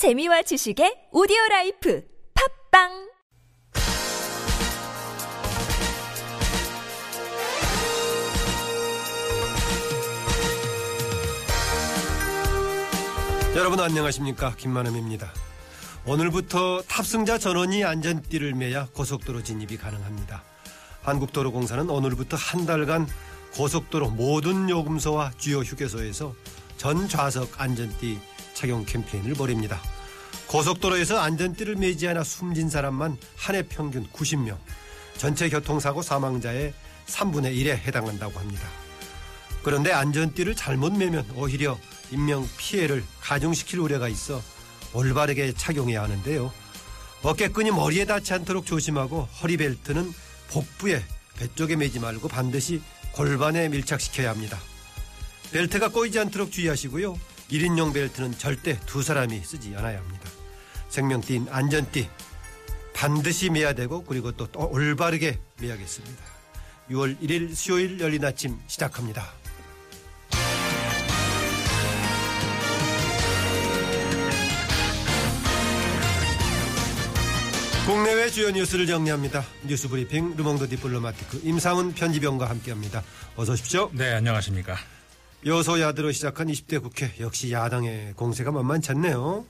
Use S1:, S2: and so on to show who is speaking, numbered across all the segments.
S1: 재미와 지식의 오디오 life 팟빵
S2: 여러분 안녕하십니까 김만흠입니다. 오늘부터 탑승자 전원이 안전띠를 매야 고속도로 진입이 가능합니다. 한국도로공사는 오늘부터 한 달간 고속도로 모든 요금소와 주요 휴게소에서 전 좌석 안전띠 착용 캠페인을 벌입니다. 고속도로에서 안전띠를 매지 않아 숨진 사람만 한 해 평균 90명, 전체 교통사고 사망자의 3분의 1에 해당한다고 합니다. 그런데 안전띠를 잘못 매면 오히려 인명 피해를 가중시킬 우려가 있어 올바르게 착용해야 하는데요. 어깨끈이 머리에 닿지 않도록 조심하고 허리벨트는 복부에 배 쪽에 매지 말고 반드시 골반에 밀착시켜야 합니다. 벨트가 꼬이지 않도록 주의하시고요. 1인용 벨트는 절대 두 사람이 쓰지 않아야 합니다. 생명띠인 안전띠 반드시 매야 되고 그리고 또, 또 올바르게 매야겠습니다. 6월 1일 수요일 열린 아침 시작합니다. 국내외 주요 뉴스를 정리합니다. 뉴스 브리핑 르몽드 디플로마티크 임상훈 편집위원과 함께합니다. 어서 오십시오.
S3: 네, 안녕하십니까.
S2: 여소야대로 시작한 20대 국회 역시 야당의 공세가 만만치 않네요.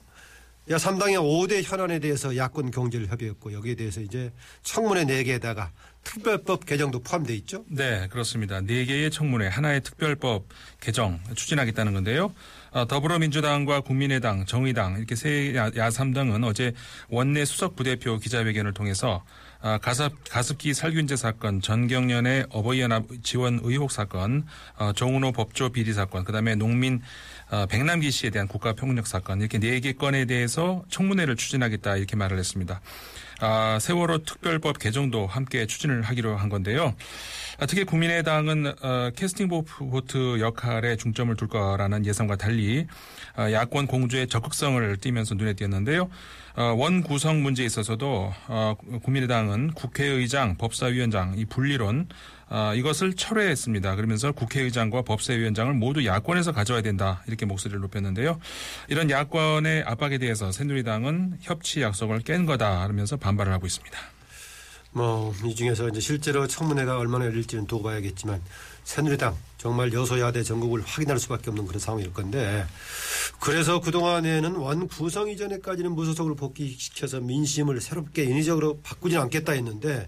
S2: 야 3당의 5대 현안에 대해서 야권 경제를 협의했고 여기에 대해서 이제 청문회 4개에다가 특별법 개정도 포함되어 있죠?
S3: 네, 그렇습니다. 4개의 청문회 하나의 특별법 개정 추진하겠다는 건데요. 어, 더불어민주당과 국민의당, 정의당 이렇게 세 야3당은 어제 원내 수석 부대표 기자회견을 통해서 어, 가습, 가습기 살균제 사건, 전경련의 어버이연합 지원 의혹 사건, 어, 정은호 법조 비리 사건, 그다음에 농민 백남기 씨에 대한 국가폭력 사건 이렇게 네 개 건에 대해서 청문회를 추진하겠다 이렇게 말을 했습니다. 아, 세월호 특별법 개정도 함께 추진을 하기로 한 건데요. 아, 특히 국민의당은 어, 캐스팅 보트 역할에 중점을 둘 거라는 예상과 달리 어, 야권 공주의 적극성을 띠면서 눈에 띄었는데요. 어, 원 구성 문제에 있어서도 어, 국민의당은 국회의장, 법사위원장 이 분리론 어, 이것을 철회했습니다. 그러면서 국회의장과 법사위원장을 모두 야권에서 가져와야 된다 이렇게 목소리를 높였는데요. 이런 야권의 압박에 대해서 새누리당은 협치 약속을 깬 거다 하면서 반발을 하고 있습니다.
S2: 뭐 이 중에서 이제 실제로 청문회가 얼마나 열릴지는 두고 봐야겠지만 새누리당 정말 여소야대 전국을 확인할 수밖에 없는 그런 상황일 건데 그래서 그동안에는 원 구성 이전에까지는 무소속으로 복귀시켜서 민심을 새롭게 인위적으로 바꾸지는 않겠다 했는데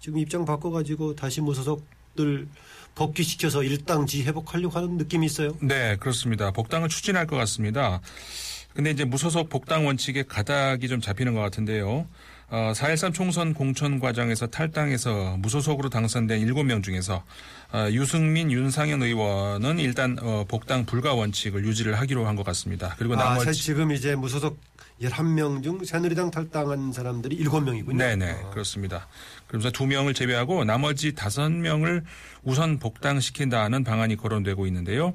S2: 지금 입장 바꿔가지고 다시 무소속들 복귀시켜서 일당지 회복하려고 하는 느낌이 있어요.
S3: 네, 그렇습니다. 복당을 추진할 것 같습니다. 근데 이제 무소속 복당 원칙에 가닥이 좀 잡히는 것 같은데요. 어, 4.13 총선 공천 과정에서 탈당해서 무소속으로 당선된 7명 중에서 어, 유승민, 윤상현 의원은 일단 어, 복당 불가 원칙을 유지를 하기로 한 것 같습니다. 그리고
S2: 아,
S3: 나머지
S2: 지금 이제 무소속 11명 중 새누리당 탈당한 사람들이 7명이군요.
S3: 네네 어. 그렇습니다. 그러면서 두 명을 제외하고 나머지 다섯 명을 우선 복당시킨다는 방안이 거론되고 있는데요.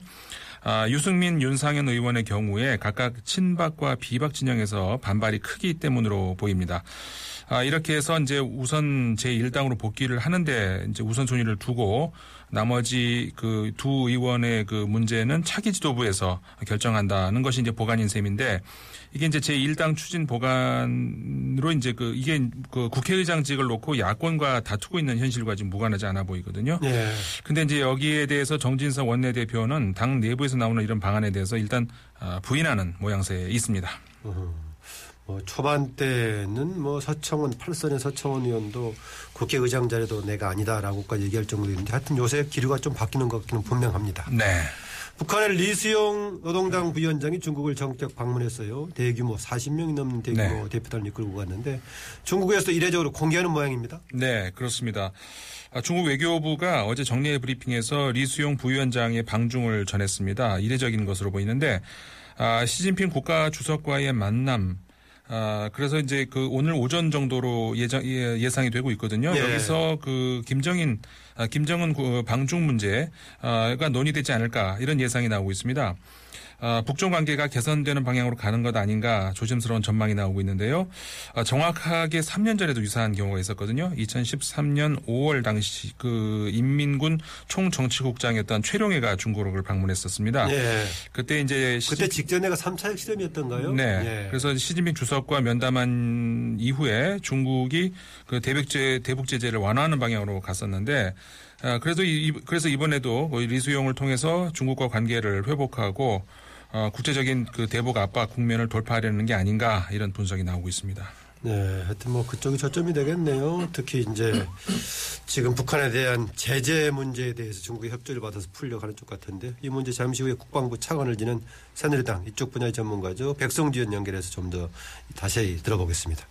S3: 아, 유승민, 윤상현 의원의 경우에 각각 친박과 비박 진영에서 반발이 크기 때문으로 보입니다. 아, 이렇게 해서 이제 우선 제1당으로 복귀를 하는데 이제 우선순위를 두고 나머지 그 두 의원의 그 문제는 차기 지도부에서 결정한다는 것이 이제 보관인 셈인데 이게 이제 제1당 추진 보관으로 이제 그 이게 그 국회의장직을 놓고 야권과 다투고 있는 현실과 지금 무관하지 않아 보이거든요.
S2: 네.
S3: 근데 이제 여기에 대해서 정진석 원내대표는 당 내부에서 나오는 이런 방안에 대해서 일단 아, 부인하는 모양새에 있습니다.
S2: 뭐 초반 때는 뭐 서청원 팔선의 서청원 의원도 국회의장 자리도 내가 아니다라고까지 얘기할 정도였는데 하여튼 요새 기류가 좀 바뀌는 것 같기는 분명합니다.
S3: 네.
S2: 북한의 리수용 노동당 부위원장이 중국을 정격 방문했어요. 대규모 40명이 넘는 대규모
S3: 네.
S2: 대표단을 이끌고 갔는데 중국에서 이례적으로 공개하는 모양입니다.
S3: 네, 그렇습니다. 아, 중국 외교부가 어제 정례 브리핑에서 리수용 부위원장의 방중을 전했습니다. 이례적인 것으로 보이는데 아, 시진핑 국가 주석과의 만남 아, 그래서 이제 그 오늘 오전 정도로 예정, 예, 예상이 되고 있거든요.
S2: 예.
S3: 여기서 그 김정인, 아, 김정은 그 방중 문제가 논의되지 않을까 이런 예상이 나오고 있습니다. 어, 북중 관계가 개선되는 방향으로 가는 것 아닌가 조심스러운 전망이 나오고 있는데요. 어, 정확하게 3년 전에도 유사한 경우가 있었거든요. 2013년 5월 당시 그 인민군 총정치국장이었던 최룡해가 중국을 방문했었습니다.
S2: 예.
S3: 그때 이제
S2: 그때 직전에가 3차 핵실험이었던가요?
S3: 네.
S2: 예.
S3: 그래서 시진핑 주석과 면담한 이후에 중국이 그 대북제 대북 제재를 완화하는 방향으로 갔었는데 아, 그래도 이, 그래서 이번에도 뭐 리수용을 통해서 중국과 관계를 회복하고 어, 국제적인 그 대북 압박 국면을 돌파하려는 게 아닌가 이런 분석이 나오고 있습니다.
S2: 네, 하여튼 뭐 그쪽이 저점이 되겠네요. 특히 이제 지금 북한에 대한 제재 문제에 대해서 중국의 협조를 받아서 풀려가는 쪽 같은데 이 문제 잠시 후에 국방부 차관을 지낸 새누리당 이쪽 분야의 전문가죠. 백성주 의원 연결해서 좀 더 다시 들어보겠습니다.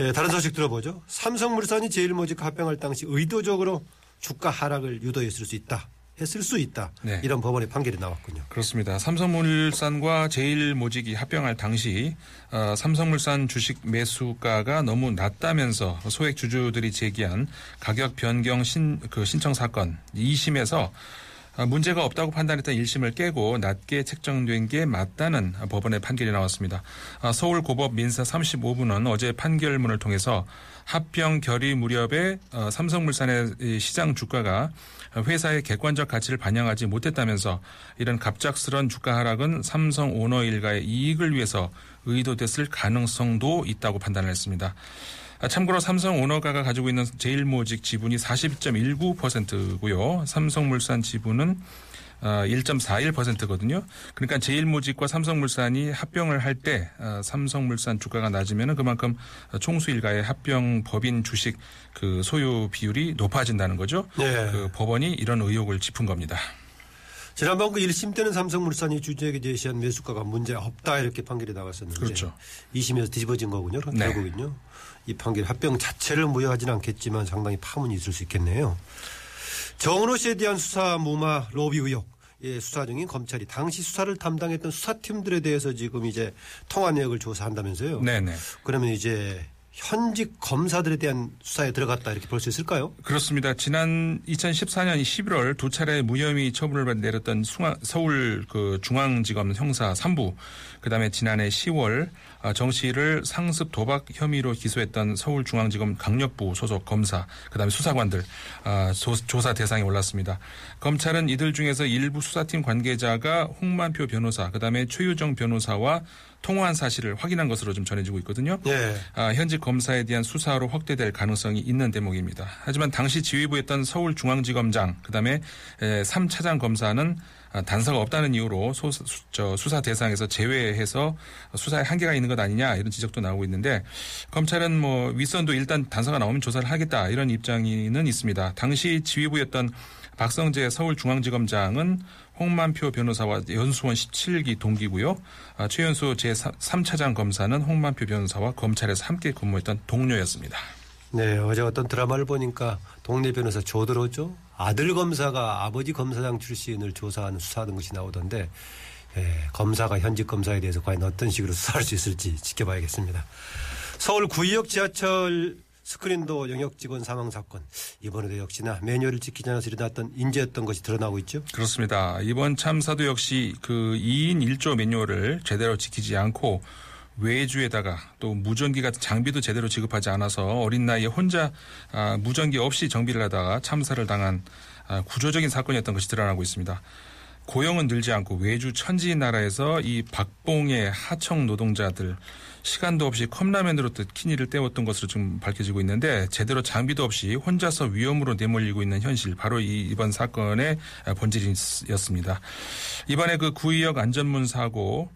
S2: 예, 다른 소식 들어보죠. 삼성물산이 제일모직 합병할 당시 의도적으로 주가 하락을 유도했을 수 있다. 했을 수 있다.
S3: 네.
S2: 이런 법원의 판결이 나왔군요.
S3: 그렇습니다. 삼성물산과 제일모직이 합병할 당시 어, 삼성물산 주식 매수가가 너무 낮다면서 소액 주주들이 제기한 가격 변경 신, 그 신청 사건 2심에서 아, 문제가 없다고 판단했던 1심을 깨고 낮게 책정된 게 맞다는 법원의 판결이 나왔습니다. 아, 서울고법 민사 35부는 어제 판결문을 통해서 합병 결의 무렵에 어, 삼성물산의 이 시장 주가가 회사의 객관적 가치를 반영하지 못했다면서 이런 갑작스런 주가 하락은 삼성 오너 일가의 이익을 위해서 의도됐을 가능성도 있다고 판단을 했습니다. 아, 참고로 삼성 오너가가 가지고 있는 제일모직 지분이 42.19%고요. 삼성물산 지분은 1.41%거든요. 그러니까 제일모직과 삼성물산이 합병을 할 때 삼성물산 주가가 낮으면 그만큼 총수 일가의 합병 법인 주식 그 소유 비율이 높아진다는 거죠.
S2: 네.
S3: 그 법원이 이런 의혹을 짚은 겁니다.
S2: 지난번 그 1심 때는 삼성물산이 주주에게 제시한 매수가가 문제 없다 이렇게 판결이 나갔었는데
S3: 그렇죠.
S2: 2심에서 뒤집어진 거군요.
S3: 네.
S2: 결국은요. 이 판결 합병 자체를 무효하지는 않겠지만 상당히 파문이 있을 수 있겠네요. 정은호 씨에 대한 수사 무마 로비 의혹 예, 수사 중인 검찰이 당시 수사를 담당했던 수사팀들에 대해서 지금 이제 통화 내역을 조사한다면서요.
S3: 네네.
S2: 그러면 이제 현직 검사들에 대한 수사에 들어갔다 이렇게 볼 수 있을까요?
S3: 그렇습니다. 지난 2014년 11월 두 차례 무혐의 처분을 내렸던 서울 그 중앙지검 형사 3부, 그다음에 지난해 10월 아, 정 씨를 상습 도박 혐의로 기소했던 서울중앙지검 강력부 소속 검사, 그다음에 수사관들 아, 조- 조사 대상에 올랐습니다. 검찰은 이들 중에서 일부 수사팀 관계자가 홍만표 변호사, 그다음에 최유정 변호사와 통화한 사실을 확인한 것으로 좀 전해지고 있거든요.
S2: 예.
S3: 아, 현직 검사에 대한 수사로 확대될 가능성이 있는 대목입니다. 하지만 당시 지휘부였던 서울중앙지검장 그다음에 3차장 검사는 아, 단서가 없다는 이유로 소, 수, 저 수사 대상에서 제외해서 수사에 한계가 있는 것 아니냐 이런 지적도 나오고 있는데 검찰은 뭐 윗선도 일단 단서가 나오면 조사를 하겠다 이런 입장이는 있습니다. 당시 지휘부였던 박성재 서울중앙지검장은 홍만표 변호사와 연수원 17기 동기고요. 아, 최연소 제3차장 검사는 홍만표 변호사와 검찰에서 함께 근무했던 동료였습니다.
S2: 네, 어제 어떤 드라마를 보니까 동네 변호사 조들었죠. 아들 검사가 아버지 검사장 출신을 조사하는 수사하는 것이 나오던데 예, 검사가 현직 검사에 대해서 과연 어떤 식으로 수사할 수 있을지 지켜봐야겠습니다. 서울 구의역 지하철 스크린도 영역 직원 사망 사건 이번에도 역시나 매뉴얼을 지키지 않아서 일어났던 인재였던 것이 드러나고 있죠.
S3: 그렇습니다. 이번 참사도 역시 그 2인 1조 매뉴얼을 제대로 지키지 않고 외주에다가 또 무전기 같은 장비도 제대로 지급하지 않아서 어린 나이에 혼자 아, 무전기 없이 정비를 하다가 참사를 당한 아, 구조적인 사건이었던 것이 드러나고 있습니다. 고용은 늘지 않고 외주 천지인 나라에서 이 박봉의 하청 노동자들 시간도 없이 컵라면으로 키니를 때웠던 것으로 지금 밝혀지고 있는데 제대로 장비도 없이 혼자서 위험으로 내몰리고 있는 현실 바로 이 이번 사건의 본질이었습니다. 이번에 그 구의역 안전문 사고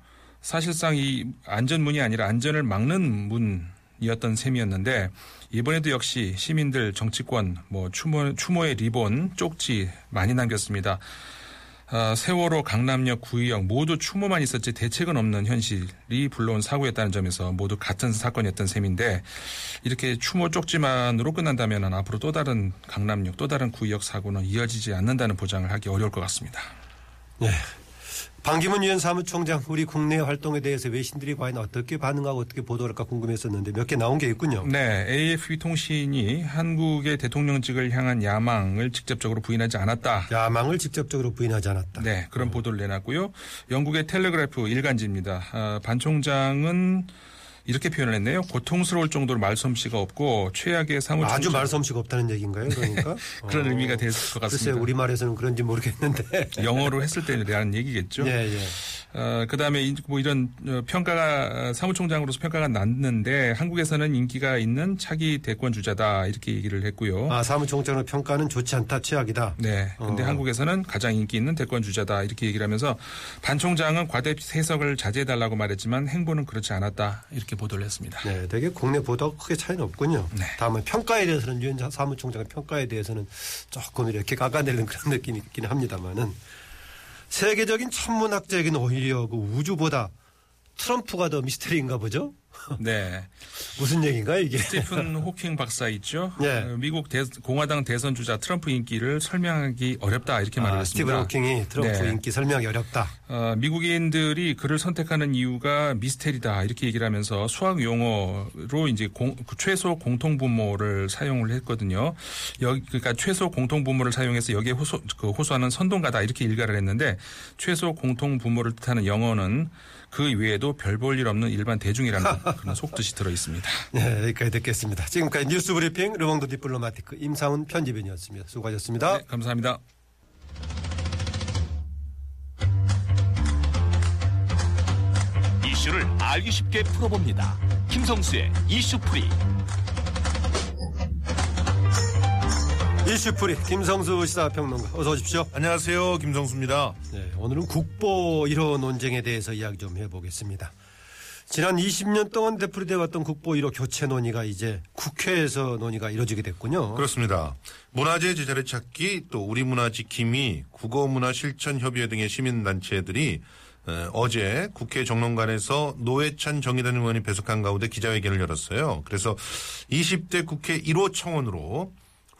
S3: 사실상 이 안전문이 아니라 안전을 막는 문이었던 셈이었는데 이번에도 역시 시민들 정치권 뭐 추모, 추모의 리본 쪽지 많이 남겼습니다. 아, 세월호 강남역 구의역 모두 추모만 있었지 대책은 없는 현실이 불러온 사고였다는 점에서 모두 같은 사건이었던 셈인데 이렇게 추모 쪽지만으로 끝난다면 앞으로 또 다른 강남역 또 다른 구의역 사고는 이어지지 않는다는 보장을 하기 어려울 것 같습니다.
S2: 네. 반기문 유엔 사무총장 우리 국내 활동에 대해서 외신들이 과연 어떻게 반응하고 어떻게 보도할까 궁금했었는데 몇 개 나온 게 있군요.
S3: 네, AFP 통신이 한국의 대통령직을 향한 야망을 직접적으로 부인하지 않았다.
S2: 야망을 직접적으로 부인하지 않았다.
S3: 네, 그런 보도를 내놨고요. 영국의 텔레그래프 일간지입니다. 아, 반 총장은 이렇게 표현을 했네요. 고통스러울 정도로 말솜씨가 없고 최악의 사무총장
S2: 아주 말솜씨가 없다는 얘기인가요? 그러니까
S3: 그런
S2: 어,
S3: 의미가 될것
S2: 글쎄
S3: 같습니다.
S2: 우리 말에서는 그런지 모르겠는데.
S3: 영어로 했을 때라는 얘기겠죠.
S2: 예, 예.
S3: 어, 그다음에 이- 뭐 이런 어, 평가가 어, 사무총장으로서 평가가 났는데 한국에서는 인기가 있는 차기 대권 주자다 이렇게 얘기를 했고요.
S2: 아 사무총장의 평가는 좋지 않다, 최악이다.
S3: 네. 근데
S2: 어.
S3: 한국에서는 가장 인기 있는 대권 주자다 이렇게 얘기를 하면서 반 총장은 과대 해석을 자제해 달라고 말했지만 행보는 그렇지 않았다 이렇게 보도를 했습니다.
S2: 네, 되게 국내 보도가 크게 차이는 없군요.
S3: 네.
S2: 다만 평가에 대해서는 유엔 사무총장의 평가에 대해서는 조금 이렇게 깎아내리는 그런 느낌이 있긴 합니다만은 세계적인 천문학적인 오히려 그 우주보다 트럼프가 더 미스터리인가 보죠?
S3: 네.
S2: 무슨 얘기인가 이게?
S3: 스티픈 호킹 박사 있죠.
S2: 네.
S3: 어, 미국 대- 공화당 대선 주자 트럼프 인기를 설명하기 어렵다 이렇게 말을
S2: 아,
S3: 했습니다.
S2: 스티븐 호킹이 트럼프
S3: 네.
S2: 인기 설명이 어렵다.
S3: 어, 미국인들이 그를 선택하는 이유가 미스테리다 이렇게 얘기를 하면서 수학 용어로 이제 공- 그 최소 공통 분모를 사용을 했거든요. 여기 그러니까 최소 공통 분모를 사용해서 여기에 호소 그 호소하는 선동가다 이렇게 일갈을 했는데 최소 공통 분모를 뜻하는 영어는 그 외에도 별 볼 일 없는 일반 대중이라는 그런 속뜻이 들어 있습니다.
S2: 네, 여기까지 듣겠습니다. 지금까지 뉴스 브리핑 르몽드 디플로마티크 임상훈 편집인이었습니다. 수고하셨습니다.
S3: 네, 감사합니다.
S4: 이슈를 알기 쉽게 풀어봅니다. 김성수의 이슈풀이
S2: 이슈프리 김성수 시사평론가 어서 오십시오.
S5: 안녕하세요. 김성수입니다.
S2: 네, 오늘은 국보 1호 논쟁에 대해서 이야기 좀 해보겠습니다. 지난 20년 동안 되풀이되어 왔던 국보 1호 교체 논의가 이제 국회에서 논의가 이루어지게 됐군요.
S5: 그렇습니다. 문화재 제자리 찾기 또 우리 문화 지킴이 국어문화 실천협의회 등의 시민단체들이 어, 어제 국회 정론관에서 노회찬 정의단 의원이 배석한 가운데 기자회견을 열었어요. 그래서 20대 국회 1호 청원으로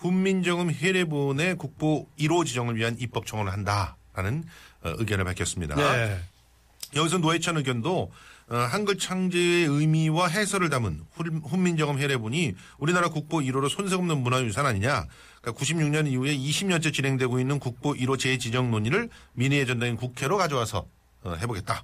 S5: 훈민정음 해례본의 국보 1호 지정을 위한 입법 청원을 한다라는 어, 의견을 밝혔습니다.
S2: 네.
S5: 여기서 노회찬 의견도 어, 한글 창제의 의미와 해설을 담은 훌- 훈민정음 해례본이 우리나라 국보 1호로 손색 없는 문화유산 아니냐. 그러니까 96년 이후에 20년째 진행되고 있는 국보 1호 재지정 논의를 민의회 전당인 국회로 가져와서 어, 해보겠다.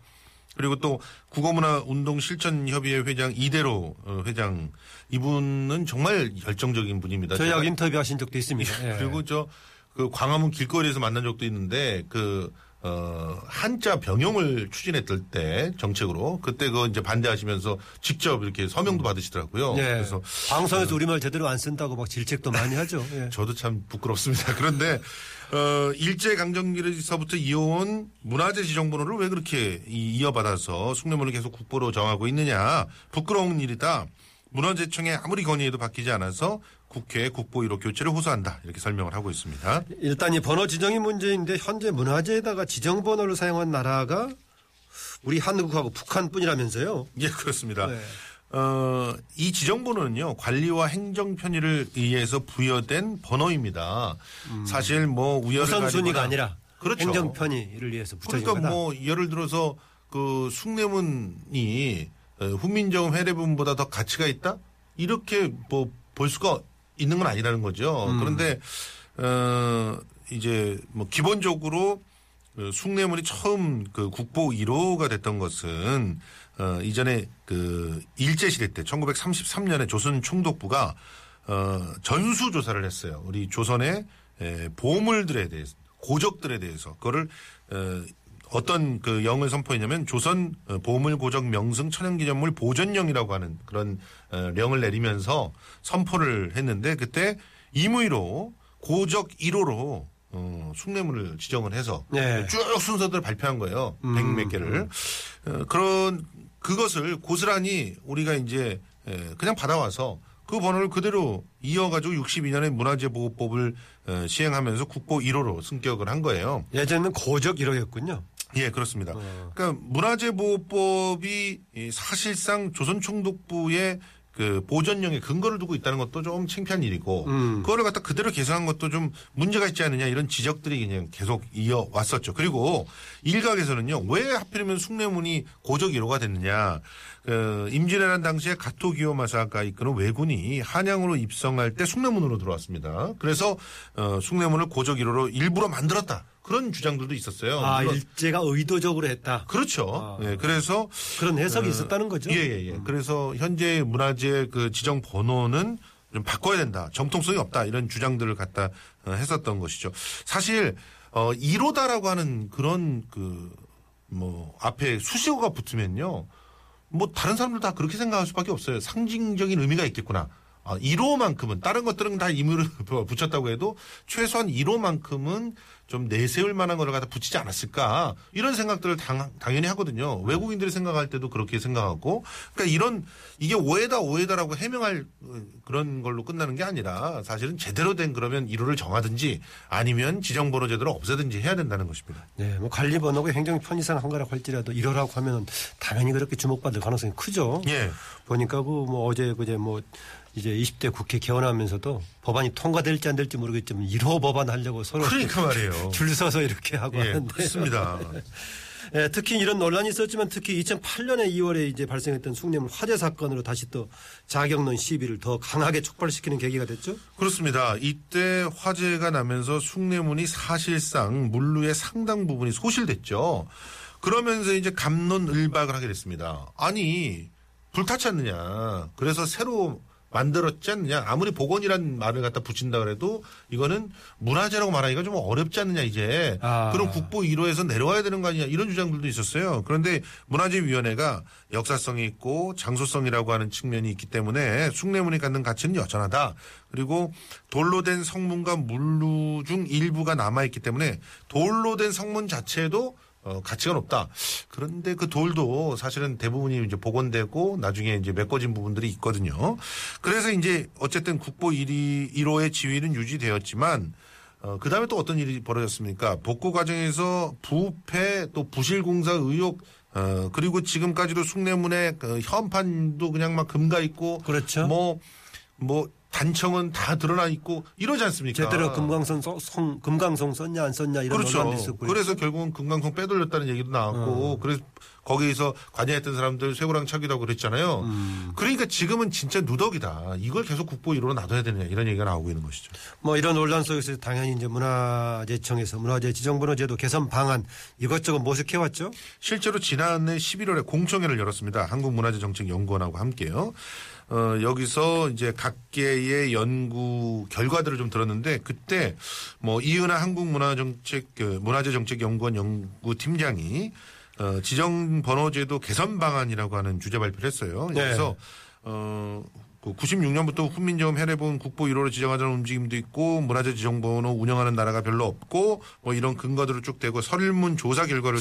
S5: 그리고 또 국어문화운동실천협의회 회장 이대로 어, 회장 이분은 정말 열정적인 분입니다.
S2: 저희하고 인터뷰하신 적도 있습니다. 예.
S5: 그리고 저 그 광화문 길거리에서 만난 적도 있는데 그 어, 한자 병용을 추진했을 때 정책으로 그때 그 이제 반대하시면서 직접 이렇게 서명도 받으시더라고요.
S2: 예.
S5: 그래서
S2: 방송에서 우리말 제대로 안 쓴다고 막 질책도 많이 하죠. 예.
S5: 저도 참 부끄럽습니다. 그런데 어, 일제 강점기에서부터 이어온 문화재 지정번호를 왜 그렇게 이- 이어받아서 숭례문을 계속 국보로 정하고 있느냐 부끄러운 일이다. 문화재청에 아무리 건의해도 바뀌지 않아서 국회에 국보 1호 교체를 호소한다 이렇게 설명을 하고 있습니다.
S2: 일단 이 번호 지정이 문제인데 현재 문화재에다가 지정 번호를 사용한 나라가 우리 한국하고 북한뿐이라면서요.
S5: 예, 그렇습니다.
S2: 네.
S5: 어, 이 지정번호는요, 관리와 행정 편의를 의해서 부여된 번호입니다. 사실 뭐 우열을
S2: 우선순위가 아니라
S5: 그렇죠.
S2: 행정 편의를 위해서 붙여진
S5: 그러니까
S2: 거다.
S5: 뭐 예를 들어서 그 숭례문이 어, 훈민정음 해례문보다 더 가치가 있다? 이렇게 뭐 볼 수가 있는 건 아니라는 거죠.
S2: 음.
S5: 그런데 어 이제 뭐 기본적으로 그 숭례문이 처음 그 국보 1호가 됐던 것은 어 이전에 그 일제 시대 때 1933년에 조선 총독부가 어 전수 조사를 했어요. 우리 조선의 에, 보물들에 대해서 고적들에 대해서 그거를 어 어떤 그 영을 선포했냐면 조선 어, 보물 고적 명승 천연기념물 보존령이라고 하는 그런 어, 령을 내리면서 선포를 했는데 그때 임의로 고적 1호로 어, 숭례문을 지정을 해서
S2: 네.
S5: 쭉 순서대로 발표한 거예요. 백몇 개를. 어, 그런 그것을 고스란히 우리가 이제 에, 그냥 받아와서 그 번호를 그대로 이어가지고 62년에 문화재보호법을 어, 시행하면서 국보 1호로 승격을 한 거예요.
S2: 예전에는 고적 1호였군요.
S5: 예, 그렇습니다.
S2: 어.
S5: 그러니까 문화재보호법이 이 사실상 조선 총독부의 그그 보전령에 근거를 두고 있다는 것도 좀 창피한 일이고
S2: 음.
S5: 그거를 갖다 그대로 개선한 것도 좀 문제가 있지 않느냐 이런 지적들이 그냥 계속 이어왔었죠. 그리고 일각에서는요 왜 하필이면 숭례문이 고적 1호가 됐느냐 그 임진왜란 당시에 가토기요 마사가 이끄는 왜군이 한양으로 입성할 때 숭례문으로 들어왔습니다. 그래서 어, 숭례문을 고적 1호로 일부러 만들었다 그런 주장들도 있었어요.
S2: 아,
S5: 물론
S2: 일제가 의도적으로 했다.
S5: 그렇죠.
S2: 아.
S5: 예, 그래서
S2: 그런 해석이 있었다는 거죠.
S5: 예, 예, 예. 그래서 현재 문화재 그 지정 번호는 좀 바꿔야 된다. 정통성이 없다. 이런 주장들을 갖다 어, 했었던 것이죠. 사실 어 1호다라고 하는 그런 그 뭐 앞에 수식어가 붙으면요. 뭐 다른 사람들 다 그렇게 생각할 수밖에 없어요. 상징적인 의미가 있겠구나. 아, 1호만큼은 다른 것들은 다 의미를 붙였다고 해도 최소한 1호만큼은 좀 내세울 만한 거를 갖다 붙이지 않았을까 이런 생각들을 당, 당연히 하거든요. 외국인들이 생각할 때도 그렇게 생각하고 그러니까 이런 이게 오해다 오해다라고 해명할 어, 그런 걸로 끝나는 게 아니라 사실은 제대로 된 그러면 1호를 정하든지 아니면 지정번호 제도를 없애든지 해야 된다는 것입니다.
S2: 네, 뭐 관리 번호가 행정 편의상 한 거라고 할지라도 이러라고 하면 당연히 그렇게 주목받을 가능성이 크죠.
S5: 예.
S2: 보니까 그 뭐 어제 그제 뭐 이제 20대 국회 개원하면서도 법안이 통과될지 안 될지 모르겠지만 1호 법안 하려고 서로
S5: 그러니까 말이에요.
S2: 줄 서서 이렇게 하고
S5: 예,
S2: 하는데
S5: 그렇습니다.
S2: 예, 특히 이런 논란이 있었지만 특히 2008년에 2월에 이제 발생했던 숭례문 화재 사건으로 다시 또 자격론 시비를 더 강하게 촉발시키는 계기가 됐죠.
S5: 그렇습니다. 이때 화재가 나면서 숭례문이 사실상 물루의 상당 부분이 소실됐죠. 그러면서 이제 감론을박을 하게 됐습니다. 아니 불탔지 않느냐. 그래서 새로 만들었지 않느냐. 아무리 복원이란 말을 갖다 붙인다 그래도 이거는 문화재라고 말하기가 좀 어렵지 않느냐 이제.
S2: 아.
S5: 그럼 국보 1호에서 내려와야 되는 거 아니냐 이런 주장들도 있었어요. 그런데 문화재위원회가 역사성이 있고 장소성이라고 하는 측면이 있기 때문에 숭례문이 갖는 가치는 여전하다. 그리고 돌로 된 성문과 물루 중 일부가 남아있기 때문에 돌로 된 성문 자체도 어, 가치가 높다. 그런데 그 돌도 사실은 대부분이 이제 복원되고 나중에 이제 메꿔진 부분들이 있거든요. 그래서 이제 어쨌든 국보 1위, 1호의 지위는 유지되었지만 어, 그 다음에 또 어떤 일이 벌어졌습니까? 복구 과정에서 부패 또 부실공사 의혹 어, 그리고 지금까지도 숭례문에 그 현판도 그냥 막 금가 있고
S2: 그렇죠.
S5: 뭐, 뭐, 단청은 다 드러나 있고 이러지 않습니까?
S2: 제대로 금강선 써- 성, 금강송 썼냐 안 썼냐 이런
S5: 그렇죠.
S2: 논란도 있었고
S5: 그래서 결국은 금강송 빼돌렸다는 얘기도 나왔고
S2: 어.
S5: 그래서 거기에서 관여했던 사람들 쇠고랑 차기도 하고 그랬잖아요.
S2: 음.
S5: 그러니까 지금은 진짜 누덕이다. 이걸 계속 국보 1호로 놔둬야 되느냐 이런 얘기가 나오고 있는 것이죠.
S2: 뭐 이런 논란 속에서 당연히 이제 문화재청에서 문화재 지정번호제도 개선 방안 이것저것 모색해 왔죠.
S5: 실제로 지난해 11월에 공청회를 열었습니다. 한국문화재정책연구원하고 함께요. 어, 여기서 이제 각계의 연구 결과들을 좀 들었는데 그때 뭐 이은하 한국문화정책 그 문화재정책연구원 연구팀장이 어, 지정번호제도 개선 방안이라고 하는 주제 발표를 했어요.
S2: 네.
S5: 그래서 어, 그 96년부터 훈민정음 해례본 국보 1호로 지정하자는 움직임도 있고 문화재 지정번호 운영하는 나라가 별로 없고 뭐 이런 근거들을 쭉 대고 설문 조사 결과를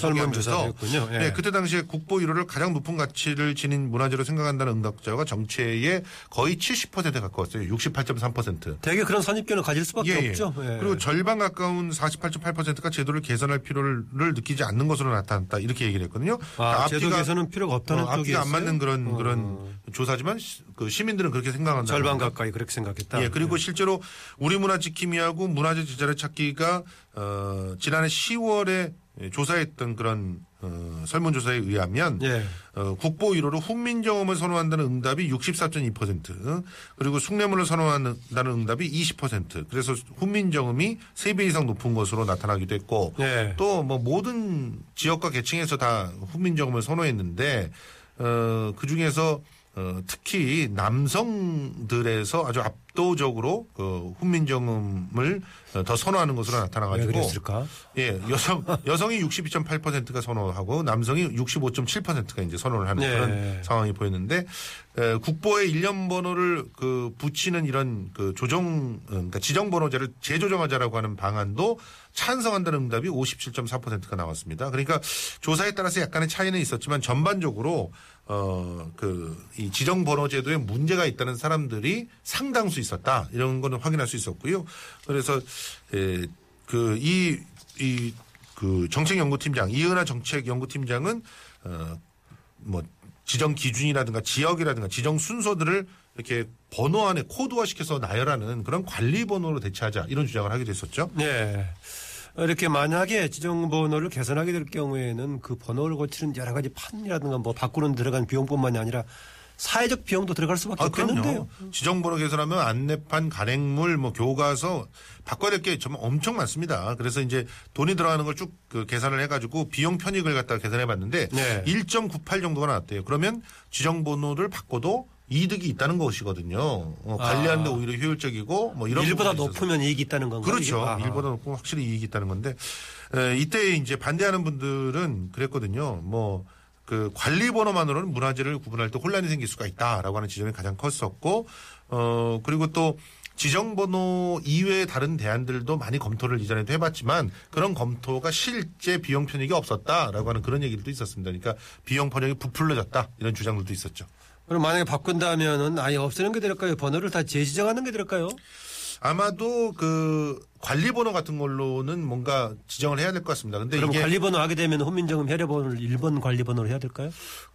S2: 했군요. 예.
S5: 네, 그때 당시에 국보 1호를 가장 높은 가치를 지닌 문화재로 생각한다는 응답자가 정체의 거의 70%에 가까웠어요. 68.3%.
S2: 되게 그런 선입견을 가질 수밖에 없죠. 예.
S5: 그리고 절반 가까운 48.8%가 제도를 개선할 필요를 느끼지 않는 것으로 나타났다. 이렇게 얘기를 했거든요.
S2: 아,
S5: 그러니까
S2: 제도 개선은 필요가 없다는
S5: 어, 앞뒤가? 안 맞는 그런
S2: 어.
S5: 그런 조사지만 시- 그 시민들은 그렇게 생각한다.
S2: 절반 가까이 그렇게 생각했다.
S5: 예, 그리고 실제로 우리 문화 지킴이하고 문화재 제자를 찾기가 어, 지난해 10월에 조사했던 그런 어, 설문조사에 의하면
S2: 예.
S5: 어, 국보 1호로 훈민정음을 선호한다는 응답이 64.2% 그리고 숭례문을 선호한다는 응답이 20% 그래서 훈민정음이 3배 이상 높은 것으로 나타나기도 했고
S2: 예.
S5: 또뭐 모든 지역과 계층에서 다 훈민정음을 선호했는데 어, 그 중에서 어, 특히 남성들에서 아주 압도적으로 그 훈민정음을 어, 더 선호하는 것으로
S2: 왜
S5: 나타나가지고
S2: 그랬을까?
S5: 예 여성 여성이 62.8%가 선호하고 남성이 65.7%가 이제 선호를 하는
S2: 네.
S5: 그런 상황이 보였는데 에, 국보에 일련 번호를 그 붙이는 이런 그 조정 어, 그러니까 지정 번호제를 재조정하자라고 하는 방안도 찬성한다는 응답이 57.4%가 나왔습니다. 그러니까 조사에 따라서 약간의 차이는 있었지만 전반적으로 어 그 이 지정 번호 제도에 문제가 있다는 사람들이 상당수 있었다 이런 거는 확인할 수 있었고요. 그래서 그이 이 그 정책연구팀장 이은하 정책연구팀장은 어 뭐 지정 기준이라든가 지역이라든가 지정 순서들을 이렇게 번호 안에 코드화 시켜서 나열하는 그런 관리 번호로 대체하자 이런 주장을 하기도 했었죠.
S2: 네. 이렇게 만약에 지정 번호를 개선하게 될 경우에는 그 번호를 고치는 여러 가지 판이라든가 뭐 바꾸는 들어간 비용뿐만이 아니라 사회적 비용도 들어갈 수밖에
S5: 아,
S2: 없겠는데요.
S5: 지정번호 개선하면 안내판, 간행물, 뭐 교과서 바꿔야 될 게 정말 엄청 많습니다. 그래서 이제 돈이 들어가는 걸 쭉 그 계산을 해가지고 비용 편익을 갖다가 계산해 봤는데
S2: 네.
S5: 1.98 정도가 나왔대요. 그러면 지정번호를 바꿔도 이득이 있다는 것이거든요. 어, 관리하는데 오히려 효율적이고 뭐 이런
S2: 아. 일보다. 높으면 이익이 있다는 건가요?
S5: 그렇죠.
S2: 아하.
S5: 일보다 높고 확실히 이익이 있다는 건데 에, 이때 이제 반대하는 분들은 그랬거든요. 뭐그 관리 번호만으로는 문화재를 구분할 때 혼란이 생길 수가 있다라고 하는 지적이 가장 컸었고 어 그리고 또 지정 번호 이외의 다른 대안들도 많이 검토를 이전에도 해봤지만 그런 검토가 실제 비용 편익이 없었다라고 하는 그런 얘기도 있었습니다. 그러니까 비용 편익이 부풀려졌다 이런 주장들도 있었죠.
S2: 그럼 만약에 바꾼다면은 아예 없애는 게 될까요? 번호를 다 재지정하는 게 될까요?
S5: 아마도 그 관리 번호 같은 걸로는 뭔가 지정을 해야 될 것 같습니다. 근데
S2: 그럼
S5: 이게
S2: 관리 번호 하게 되면 혼민정음 혈액 번호를 1번 관리 번호로 해야 될까요?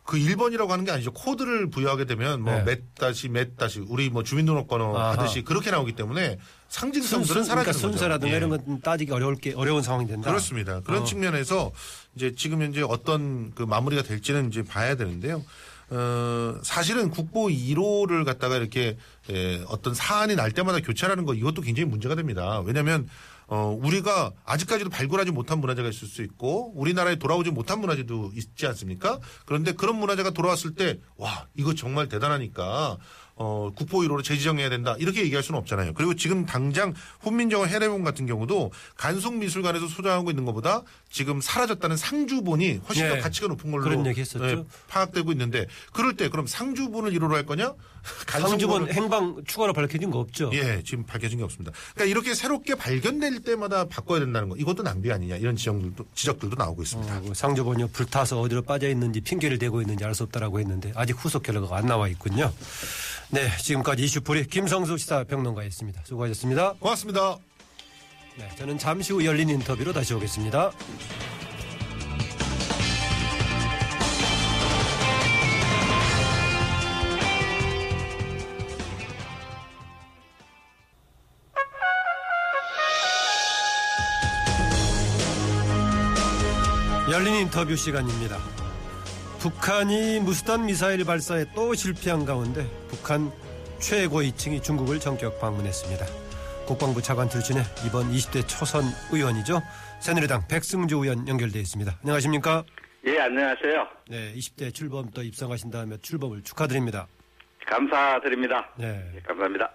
S5: 그 1번이라고 하는 게 아니죠. 코드를 부여하게 되면 뭐
S2: 네.
S5: 몇 다시 몇 다시 우리 뭐 주민등록번호
S2: 아하.
S5: 하듯이 그렇게 나오기 때문에 상징성들은
S2: 순수,
S5: 사라지는
S2: 그러니까. 순서라든가
S5: 예.
S2: 이런 건 따지기 어려울 게 어려운 상황이 된다.
S5: 그렇습니다. 그런
S2: 어.
S5: 측면에서 이제 지금 현재 어떤 그 마무리가 될지는 이제 봐야 되는데요. 어, 사실은 국보 1호를 갖다가 이렇게 에, 어떤 사안이 날 때마다 교체하는 거 이것도 굉장히 문제가 됩니다. 왜냐하면 어, 우리가 아직까지도 발굴하지 못한 문화재가 있을 수 있고 우리나라에 돌아오지 못한 문화재도 있지 않습니까? 그런데 그런 문화재가 돌아왔을 때 와 이거 정말 대단하니까 어, 국보 1호로 재지정해야 된다 이렇게 얘기할 수는 없잖아요. 그리고 지금 당장 훈민정음 해례본 같은 경우도 간송미술관에서 소장하고 있는 것보다 지금 사라졌다는 상주본이 훨씬 더
S2: 예.
S5: 가치가 높은 걸로. 예, 파악되고 있는데 그럴 때 그럼 상주본을 1호로 할 거냐? 간송본을-
S2: 행방 추가로 밝혀진 거 없죠.
S5: 예, 지금 밝혀진 게 없습니다. 그러니까 이렇게 새롭게 발견될 때마다 바꿔야 된다는 거, 이것도 낭비 아니냐 이런 지적들도 지적들도 나오고 있습니다.
S2: 어, 그 상주본이 불타서 어디로 빠져 있는지 핑계를 대고 있는지 알 수 없다라고 했는데 아직 후속 결과가 안 나와 있군요. 네, 지금까지 이슈풀이 김성수 시사평론가였습니다. 수고하셨습니다.
S5: 고맙습니다.
S2: 네, 저는 잠시 후 열린 인터뷰로 다시 오겠습니다. 열린 인터뷰 시간입니다. 북한이 무수단 미사일 발사에 또 실패한 가운데 북한 최고 2층이 중국을 전격 방문했습니다. 국방부 차관 출신의 이번 20대 초선 의원이죠. 새누리당 백승주 의원 연결돼 있습니다. 안녕하십니까?
S6: 예, 안녕하세요.
S2: 네, 20대 출범 또 입성하신 다음에 출범을 축하드립니다.
S6: 감사드립니다.
S2: 네.
S6: 예, 감사합니다.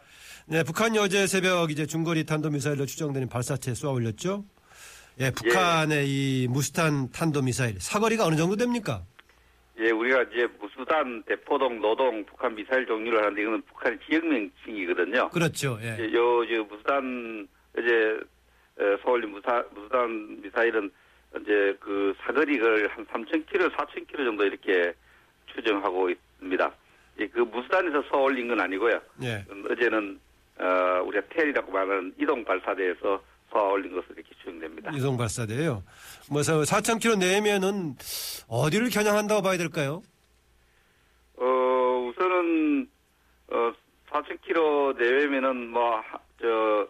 S2: 네, 북한이 어제 새벽 이제 중거리 탄도미사일로 추정되는 발사체 쏘아 올렸죠. 예, 북한의 이 무스탄 탄도 미사일 사거리가 어느 정도 됩니까?
S6: 예, 우리가 이제 무수단, 대포동, 노동, 북한 미사일 종류를 하는데 이거는 북한의 지역 명칭이거든요.
S2: 그렇죠. 예.
S6: 예, 요, 저 무수단, 이제, 어, 서울 무사, 무수단 미사일은 이제 그 사거리를 한 3,000km, 4,000km 정도 이렇게 추정하고 있습니다. 예, 그 무수단에서 쏘올린 건 아니고요.
S2: 예.
S6: 음, 어제는, 어, 우리가 텔이라고 말하는 이동 발사대에서 쏘아올린 것으로 이렇게 추정됩니다.
S2: 이동 발사대요. 뭐 4,000km 내면은 어디를 겨냥한다고 봐야 될까요?
S6: 어, 우선은, 어, 4,000km 내외면은 뭐, 하- 저,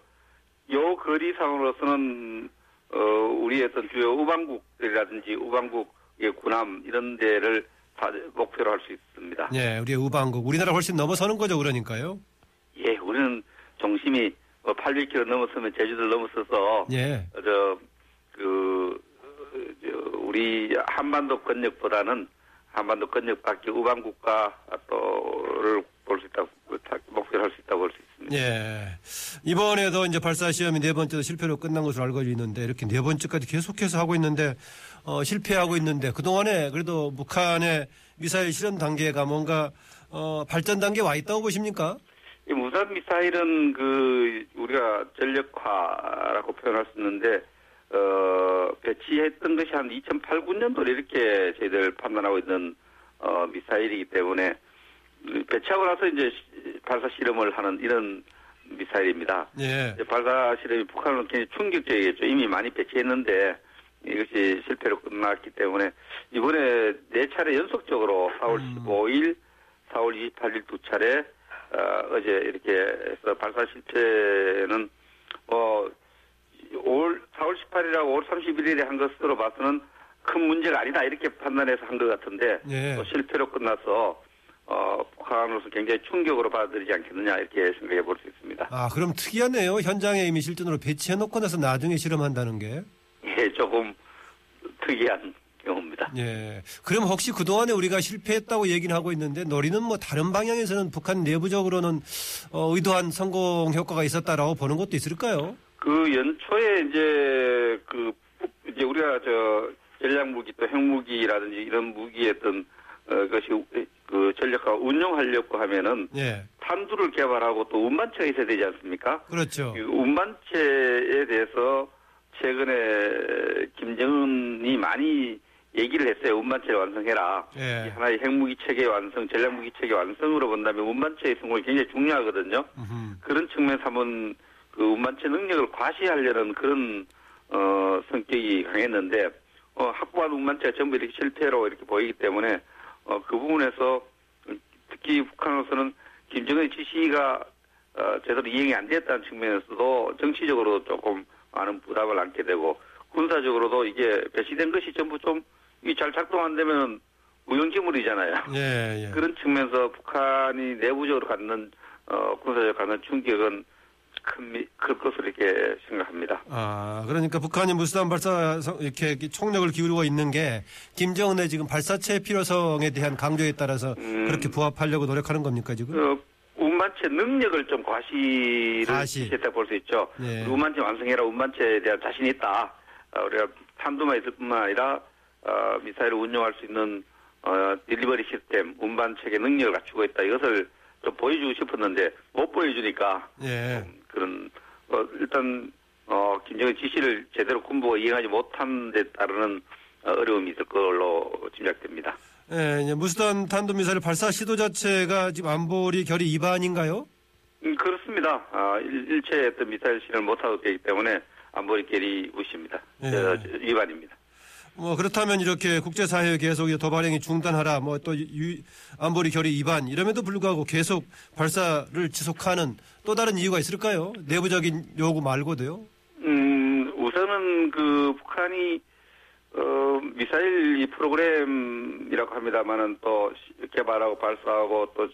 S6: 요 거리상으로서는, 어, 우리 어떤 주요 우방국이라든지 우방국의 군함 이런 데를 다 목표로 할 수 있습니다.
S2: 예, 우리의 우방국 우리나라 훨씬 넘어서는 거죠, 그러니까요.
S6: 예, 우리는 중심이 뭐 800km 넘었으면 제주도를 넘어서서,
S2: 예.
S6: 어, 저, 그, 어, 저, 우리 한반도 건역보다는 한반도 건역 밖에 우방 국가 또를 볼 수 있다고, 목표를 할 수 있다고 볼 수 있습니다.
S2: 예. 이번에도 이제 발사 시험이 네 번째도 실패로 끝난 것으로 알고 있는데 이렇게 네 번째까지 계속해서 하고 있는데 어, 실패하고 있는데 그 동안에 그래도 북한의 미사일 실험 단계가 뭔가 어, 발전 단계에 와 있다고 보십니까?
S6: 이 무산 미사일은 그 우리가 전력화라고 표현할 수 있는데 어 배치했던 것이 한 2008, 9년도에 이렇게 저희들 판단하고 있는 어 미사일이기 때문에 배치하고 나서 이제 시- 발사 실험을 하는 이런 미사일입니다.
S2: 예.
S6: 발사 실험이 북한은 굉장히 충격적이겠죠. 이미 많이 배치했는데 이것이 실패로 끝났기 때문에 이번에 네 차례 연속적으로 4월 15일, 4월 28일 두 차례, 어, 제 이렇게 해서 발사 실체는 뭐 5월 4월 18일하고 5월 31일에 한 것으로 봐서는 큰 문제가 아니다 이렇게 판단해서 한 것 같은데
S2: 예.
S6: 또 실패로 끝나서 어, 북한으로서 굉장히 충격으로 받아들이지 않겠느냐 이렇게 생각해 볼 수 있습니다.
S2: 아, 그럼 특이하네요. 현장에 이미 실전으로 배치해 놓고 나서 나중에 실험한다는 게.
S6: 예, 조금 특이한 경우입니다.
S2: 예. 그럼 혹시 그동안에 우리가 실패했다고 얘기는 하고 있는데 노리는 뭐 다른 방향에서는 북한 내부적으로는 어, 의도한 성공 효과가 있었다라고 보는 것도 있을까요?
S6: 그 연초에 이제 그 북- 이제 우리가 저 전략 무기 또 핵무기라든지 이런 무기의 어떤 어, 것이 그 전략화 운용하려고 하면은
S2: 예.
S6: 탄두를 개발하고 또 운반체가 있어야 되지 않습니까?
S2: 그렇죠.
S6: 그 운반체에 대해서 최근에 김정은이 많이 얘기를 했어요. 운반체를 완성해라.
S2: 예.
S6: 이 하나의 핵무기 체계 완성, 전략 무기 체계 완성으로 본다면 운반체의 성공이 굉장히 중요하거든요.
S2: 음흠.
S6: 그런 측면에서 한번 그 운반체 능력을 과시하려는 그런 어 성격이 강했는데 어 확보한 운반체가 전부 이렇게 실패로 이렇게 보이기 때문에 어 그 부분에서 특히 북한으로서는 김정은의 지시가 어 제대로 이행이 안 됐다는 측면에서도 정치적으로 조금 많은 부담을 안게 되고 군사적으로도 이게 배치된 것이 전부 좀 이 잘 작동 안 되면 무용지물이잖아요.
S2: 예, 예.
S6: 그런 측면에서 북한이 내부적으로 갖는 어, 군사적 갖는 충격은 큰, 미- 클 것으로 이렇게 생각합니다.
S2: 아, 그러니까 북한이 무수단 발사 성- 이렇게 총력을 기울이고 있는 게 김정은의 지금 발사체 필요성에 대한 강조에 따라서
S6: 음.
S2: 그렇게 부합하려고 노력하는 겁니까 지금?
S6: 그 운반체 능력을 좀 과시를
S2: 과시.
S6: 했다 볼 수 있죠.
S2: 네.
S6: 운반체 완성해라 운반체에 대한 자신이 있다. 어, 우리가 탄두만 있을 뿐만 아니라 어, 미사일을 운용할 수 있는 어, 딜리버리 시스템 운반 체계 능력을 갖추고 있다. 이것을 좀 보여주고 싶었는데 못 보여주니까
S2: 예.
S6: 그런 어, 일단 어, 김정은 지시를 제대로 군부가 이행하지 못한 데 따르는 어, 어려움이 있을 걸로 짐작됩니다.
S2: 예, 무수단 탄도미사일 발사 시도 자체가 지금 안보리 결의 위반인가요?
S6: 음, 그렇습니다. 아, 일, 어떤 미사일 실험을 못하고 있기 때문에 안보리 결의 무시입니다.
S2: 예.
S6: 저, 저, 위반입니다.
S2: 뭐 그렇다면 이렇게 국제사회에 계속 도발행위 중단하라, 뭐 또 안보리 결의 위반 이럼에도 불구하고 계속 발사를 지속하는 또 다른 이유가 있을까요? 내부적인 요구 말고도요.
S6: 음, 우선은 그 북한이 어, 미사일 이 프로그램이라고 합니다만은 또 시- 개발하고 발사하고 또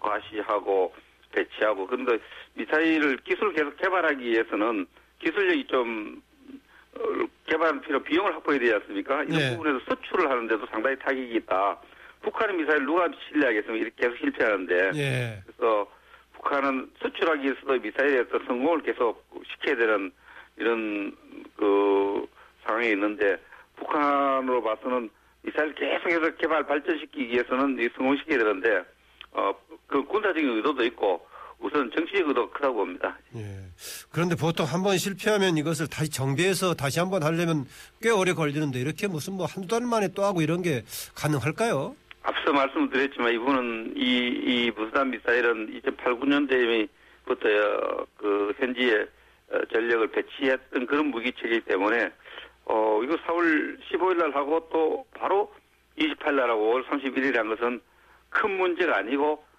S6: 과시하고 배치하고 그런데 미사일을 기술 계속 개발하기 위해서는 기술력이 좀 어, 개발 필요 비용을 확보해야 되지 않습니까? 이런
S2: 네.
S6: 부분에서 수출을 하는데도 상당히 타격이 있다. 북한의 미사일 누가 신뢰하겠습니까? 이렇게 계속 실패하는데.
S2: 예.
S6: 그래서 북한은 수출하기 위해서도 미사일의 어떤 성공을 계속 시켜야 되는 이런 그 상황이 있는데 북한으로 봐서는 미사일 계속해서 개발 발전시키기 위해서는 이 성공시켜야 되는데 어 그 군사적인 의도도 있고 우선 정치적 의도가 크다고 봅니다.
S2: 예. 그런데 보통 한 번 실패하면 이것을 다시 정비해서 다시 한 번 하려면 꽤 오래 걸리는데 이렇게 무슨 뭐 한두 달 만에 또 하고 이런 게 가능할까요?
S6: 앞서 말씀드렸지만 이분은 이, 이 무수단 미사일은 2008, 9년대부터 그 현지에 어, 전력을 배치했던 그런 무기체이기 때문에 어 이거 4월 15일 날 하고 또 바로 28일 날하고 5월 31일에 한 것은 큰 문제가 아니고 음,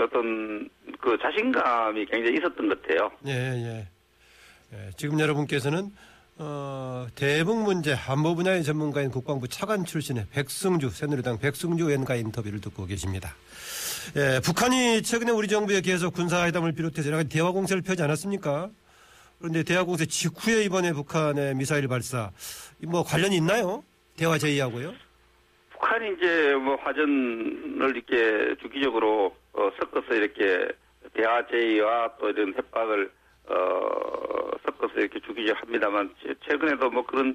S6: 어떤 그 자신감이 굉장히 있었던 것 같아요.
S2: 예, 예. 예, 지금 여러분께서는 어, 대북 문제 안보 분야의 전문가인 국방부 차관 출신의 백승주 새누리당 백승주 의원과의 인터뷰를 듣고 계십니다. 예, 북한이 최근에 우리 정부에 계속 군사회담을 비롯해서 여러 가지 대화 공세를 펴지 않았습니까? 그런데 대화 공세 직후에 이번에 북한의 미사일 발사 뭐 관련이 있나요? 대화 제의하고요.
S6: 북한이 이제 뭐 화전을 이렇게 주기적으로 어, 섞어서 이렇게 대화 제의와 또 이런 협박을 어, 섞어서 이렇게 주기적 합니다만 최- 최근에도 뭐 그런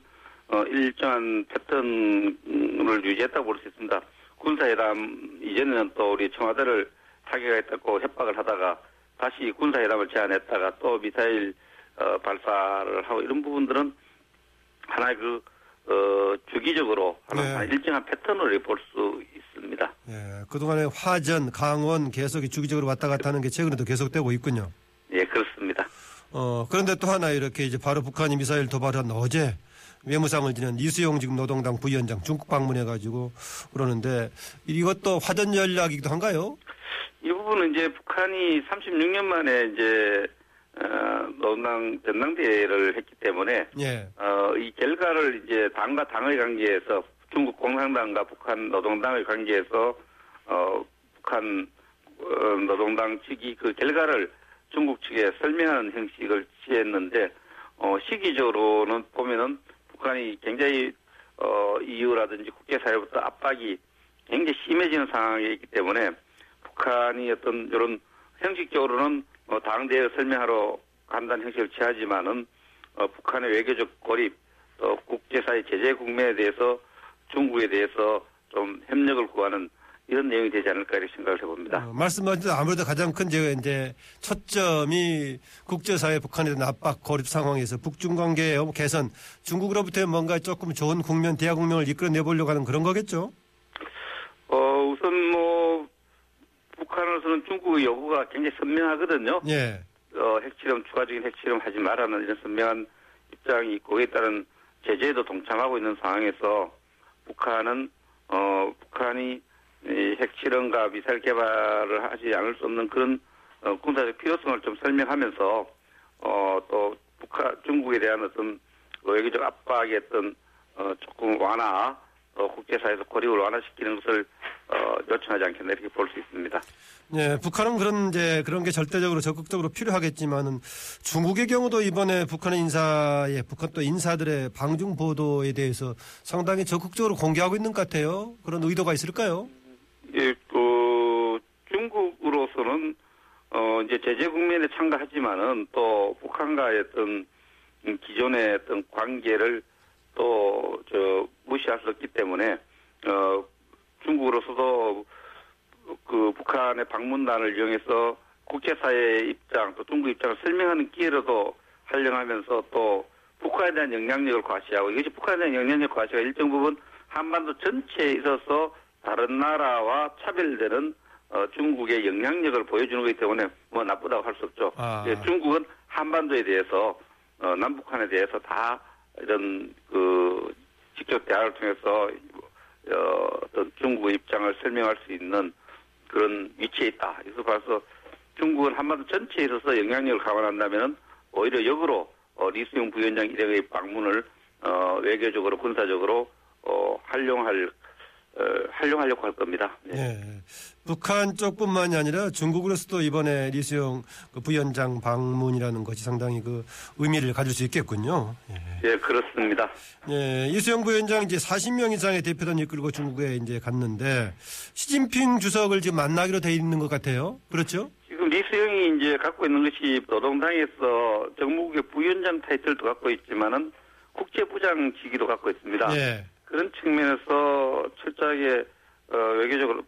S6: 어, 일정한 패턴을 유지했다고 볼 수 있습니다. 군사회담 이전에는 또 우리 청와대를 타격했다고 협박을 하다가 다시 군사회담을 제안했다가 또 미사일 어, 발사를 하고 이런 부분들은 하나의 그 어, 주기적으로 하나
S2: 네.
S6: 일정한 패턴을 볼 수 있습니다.
S2: 예, 그동안에 화전, 강원 계속 주기적으로 왔다 갔다 하는 게 최근에도 계속되고 있군요.
S6: 예, 그렇습니다.
S2: 어, 그런데 또 하나 이렇게 이제 바로 북한이 미사일 도발한 어제 외무상을 지낸 이수용 지금 노동당 부위원장 중국 방문해가지고 그러는데 이것도 화전 전략이기도 한가요?
S6: 이 부분은 이제 북한이 36년 만에 이제 어, 노동당 전당대회를 했기 때문에
S2: 예.
S6: 어, 이 결과를 이제 당과 당의 관계에서 중국 공산당과 북한 노동당의 관계에서 어, 북한 어, 노동당 측이 그 결과를 중국 측에 설명하는 형식을 취했는데 어, 시기적으로는 보면은 북한이 굉장히 어, EU라든지 국제사회부터 압박이 굉장히 심해지는 상황에 있기 때문에 북한이 어떤 이런 형식적으로는 어, 당대에 설명하러 간다는 형식을 취하지만은 어, 북한의 외교적 고립, 또 국제사회 제재 국면에 대해서 중국에 대해서 좀 협력을 구하는 이런 내용이 되지 않을까 이렇게 생각을 해봅니다.
S2: 어, 말씀하신 대로 아무래도 가장 큰 이제, 이제 초점이 국제사회 북한에 대한 압박 고립 상황에서 북중 관계의 개선 중국으로부터 뭔가 조금 좋은 국면 대화 국면을 이끌어내 보려고 하는 그런 거겠죠.
S6: 어, 우선 뭐 북한으로서는 중국의 요구가 굉장히 선명하거든요.
S2: 예.
S6: 어, 핵실험 추가적인 핵실험 하지 말라는 이런 선명한 입장이 있고 그에 따른 제재에도 동참하고 있는 상황에서 북한은 어 북한이 이 핵실험과 미사일 개발을 하지 않을 수 없는 그런 어, 군사적 필요성을 좀 설명하면서 어 또 북한 중국에 대한 어떤 외교적 압박의 어떤 어 조금 완화 또 국제사회에서 고립을 완화시키는 것을 어 요청하지 않겠나 이렇게 볼 수 있습니다.
S2: 예, 북한은 그런 이제 그런 게 절대적으로 적극적으로 필요하겠지만은 중국의 경우도 이번에 북한의 인사에 북한 또 인사들의 방중 보도에 대해서 상당히 적극적으로 공개하고 있는 것 같아요. 그런 의도가 있을까요?
S6: 예, 그 중국으로서는 어 이제 제재 국면에 참가하지만은 또 북한과의 어떤 음, 기존의 어떤 관계를 또 저 무시할 수 없기 때문에 어 중국으로서도 그 북한의 방문단을 이용해서 국제사회의 입장 또 중국 입장을 설명하는 기회로도 활용하면서 또 북한에 대한 영향력을 과시하고 이것이 북한에 대한 영향력 과시가 일정 부분 한반도 전체에 있어서 다른 나라와 차별되는 어, 중국의 영향력을 보여주는 거기 때문에 뭐 나쁘다고 할 수 없죠.
S2: 아.
S6: 예, 중국은 한반도에 대해서 어, 남북한에 대해서 다 이런 그 직접 대화를 통해서 어, 어떤 중국의 입장을 설명할 수 있는 그런 위치에 있다. 그래서 봐서 중국은 한반도 전체에 있어서 영향력을 강화한다면 오히려 역으로 어, 리수용 부위원장 일행의 방문을 어, 외교적으로 군사적으로 어, 활용할 어, 활용하려고 할 겁니다. 네.
S2: 예. 북한 쪽뿐만이 아니라 중국으로서도 이번에 리수용 그 부위원장 방문이라는 것이 상당히 그 의미를 가질 수 있겠군요. 예.
S6: 예, 그렇습니다.
S2: 예, 이수영 부위원장 이제 40명 이상의 대표단 이끌고 중국에 이제 갔는데 시진핑 주석을 지금 만나기로 돼 있는 것 같아요. 그렇죠?
S6: 지금 리수영이 이제 갖고 있는 것이 노동당에서 정무국의 부위원장 타이틀도 갖고 있지만은 국제부장 직위도 갖고 있습니다.
S2: 예.
S6: 그런 측면에서 철저하게 어, 외교적으로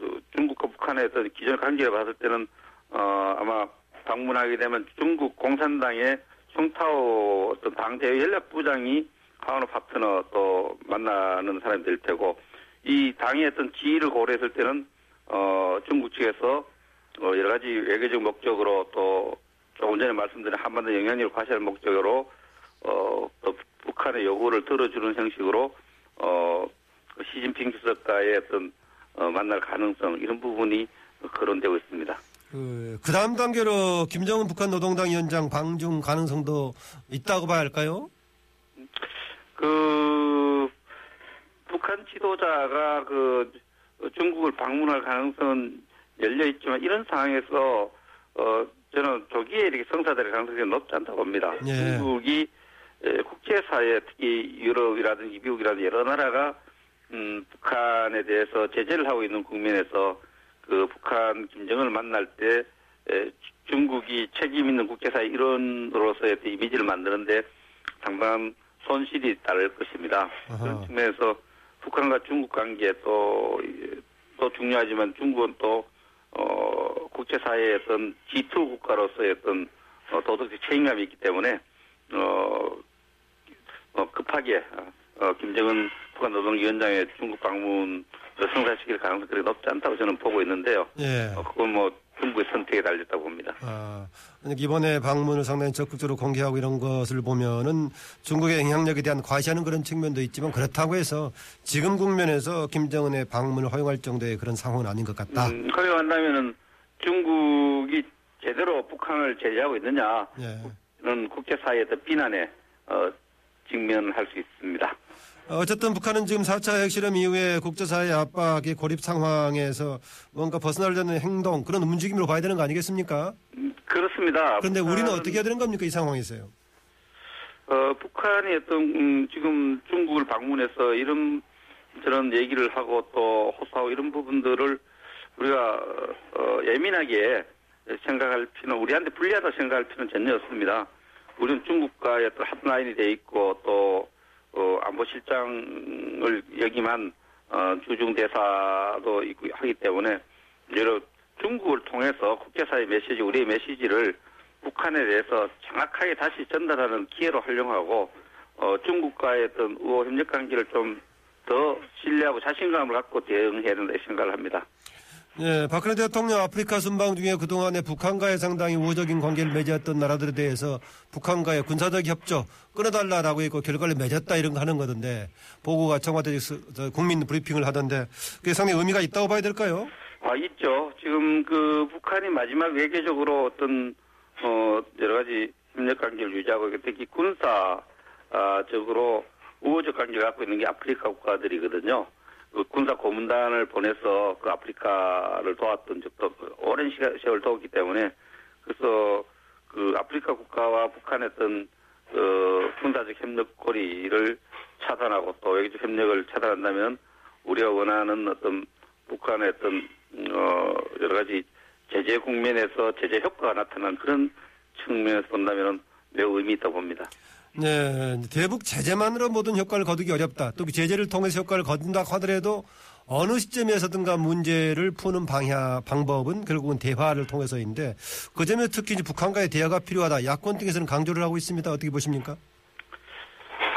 S6: 어, 중국과 북한의 어떤 기존 관계를 봤을 때는 어, 아마 방문하게 되면 중국 공산당의 송타오 어떤 당대회 연락부장이 하원 파트너 또 만나는 사람이 될 테고 이 당의 어떤 지위를 고려했을 때는 어, 중국 측에서 어, 여러 가지 외교적 목적으로 또 조금 전에 말씀드린 한반도 영향력을 과시할 목적으로 어, 또 북한의 요구를 들어주는 형식으로 어, 그 시진핑 주석과의 어떤 어, 만날 가능성 이런 부분이 거론되고 있습니다.
S2: 그, 그 다음 단계로 김정은 북한 노동당 위원장 방중 가능성도 있다고 봐야 할까요?
S6: 그 북한 지도자가 그 중국을 방문할 가능성은 열려 있지만 이런 상황에서 어 저는 조기에 이렇게 성사될 가능성이 높지 않다고 봅니다.
S2: 예.
S6: 중국이 에, 국제사회 특히 유럽이라든지 미국이라든지 여러 나라가 음, 북한에 대해서 제재를 하고 있는 국면에서 그 북한 김정은을 만날 때 에, 중국이 책임 있는 국제사회 일원으로서의 이미지를 만드는데 상당한 손실이 따를 것입니다.
S2: 아하.
S6: 그런 측면에서 북한과 중국 관계 또, 또 중요하지만 중국은 또, 어, 국제사회의 어떤 G2 국가로서의 어떤 어, 도덕적 책임감이 있기 때문에, 어, 어, 급하게, 어, 김정은 북한 노동위원장의 중국 방문을 성사시킬 가능성이 높지 않다고 저는 보고 있는데요.
S2: 예.
S6: 어, 그건 뭐 중국의 선택에 달렸다고 봅니다.
S2: 아, 이번에 방문을 상당히 적극적으로 공개하고 이런 것을 보면은 중국의 영향력에 대한 과시하는 그런 측면도 있지만 그렇다고 해서 지금 국면에서 김정은의 방문을 허용할 정도의 그런 상황은 아닌 것 같다.
S6: 음, 허용한다면은 중국이 제대로 북한을 제재하고 있느냐는
S2: 예.
S6: 국제사회의 어떤 비난에 어, 직면할 수 있습니다.
S2: 어쨌든 북한은 지금 4차 핵실험 이후에 국제사회 압박의 고립 상황에서 뭔가 벗어나려는 행동 그런 움직임으로 봐야 되는 거 아니겠습니까?
S6: 음, 그렇습니다.
S2: 그런데 우리는
S6: 북한은,
S2: 어떻게 해야 되는 겁니까 이 상황에서요?
S6: 어, 북한이 어떤 음, 지금 중국을 방문해서 이런 저런 얘기를 하고 또 호소하고 이런 부분들을 우리가 어, 예민하게 생각할 필요는 우리한테 불리하다 생각할 필요는 전혀 없습니다. 우리는 중국과의 어떤 핫라인이 돼 있고 또 어, 안보실장을 역임한 어, 주중 대사도 있고 하기 때문에 여러 중국을 통해서 국제사회 메시지 우리의 메시지를 북한에 대해서 정확하게 다시 전달하는 기회로 활용하고 어, 중국과의 어떤 우호 협력 관계를 좀 더 신뢰하고 자신감을 갖고 대응해야 된다 생각을 합니다.
S2: 예, 박근혜 대통령 아프리카 순방 중에 그동안에 북한과의 상당히 우호적인 관계를 맺었던 나라들에 대해서 북한과의 군사적 협조 끊어달라라고 했고 결과를 맺었다 이런 거 하는 거던데 보고가 청와대 국민 브리핑을 하던데 그게 상당히 의미가 있다고 봐야 될까요?
S6: 아, 있죠. 지금 그 북한이 마지막 외교적으로 어떤 어 여러 가지 협력 관계를 유지하고 특히 군사적으로 우호적 관계를 갖고 있는 게 아프리카 국가들이거든요. 그 군사 고문단을 보내서 그 아프리카를 도왔던 적도 오랜 시간, 세월 도왔기 때문에 그래서 그 아프리카 국가와 북한의 어떤 그 군사적 협력 고리를 차단하고 또 외교적 협력을 차단한다면 우리가 원하는 어떤 북한의 어떤 어 여러 가지 제재 국면에서 제재 효과가 나타난 그런 측면에서 본다면 매우 의미 있다 고 봅니다.
S2: 네, 대북 제재만으로 모든 효과를 거두기 어렵다. 또그 제재를 통해서 효과를 거둔다 하더라도 어느 시점에서든가 문제를 푸는 방향, 방법은 결국은 대화를 통해서인데 그 점에 특히 이제 북한과의 대화가 필요하다. 야권 등에서는 강조를 하고 있습니다. 어떻게 보십니까?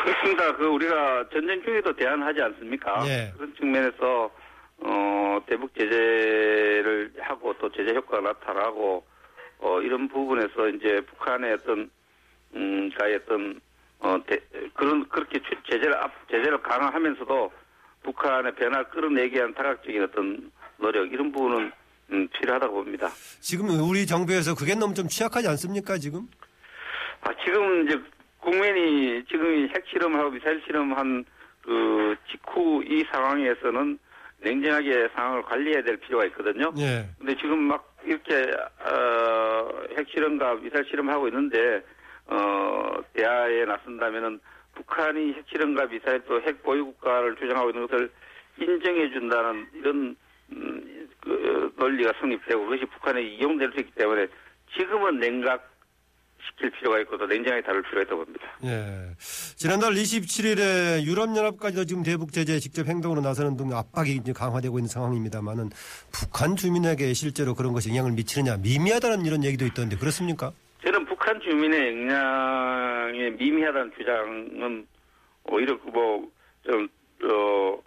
S6: 그렇습니다. 그 우리가 전쟁 중에도 대안하지 않습니까?
S2: 예.
S6: 그런 측면에서 어 대북 제재를 하고 또 제재 효과가 나타나고 어 이런 부분에서 이제 북한의 어떤 음 가의 어떤 어 대, 그런 그렇게 추- 제재를 앞 제재를 강화하면서도 북한의 변화를 끌어내기 위한 다각적인 어떤 노력 이런 부분은 음, 필요하다고 봅니다.
S2: 지금 우리 정부에서 그게 너무 좀 취약하지 않습니까, 지금?
S6: 아, 지금 이제 국민이 지금 핵 실험하고 미사일 실험한 그 직후 이 상황에서는 냉정하게 상황을 관리해야 될 필요가 있거든요.
S2: 예.
S6: 근데 지금 막 이렇게 어, 핵 실험과 미사일 실험하고 있는데 어, 대화에 나선다면은 북한이 핵실험과 미사일 또 핵 보유 국가를 주장하고 있는 것을 인정해 준다는 이런 음, 그 논리가 성립되고 그것이 북한에 이용될 수 있기 때문에 지금은 냉각 시킬 필요가 있고 또 냉정하게 다룰 필요가 있다고 봅니다.
S2: 예. 지난달 27일에 유럽연합까지도 지금 대북 제재 직접 행동으로 나서는 등 압박이 이제 강화되고 있는 상황입니다만은 북한 주민에게 실제로 그런 것이 영향을 미치느냐 미미하다는 이런 얘기도 있던데 그렇습니까?
S6: 북한 주민의 영향에 미미하다는 주장은 오히려 그 뭐좀 어,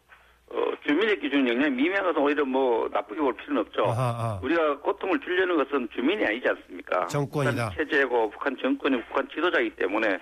S6: 어, 주민의 기준 영향이 미미한 것은 오히려 뭐 나쁘게 볼 필요는 없죠.
S2: 아하, 아.
S6: 우리가 고통을 주려는 것은 주민이 아니지 않습니까?
S2: 정권이다.
S6: 북한 체제고 북한 정권이 북한 지도자이기 때문에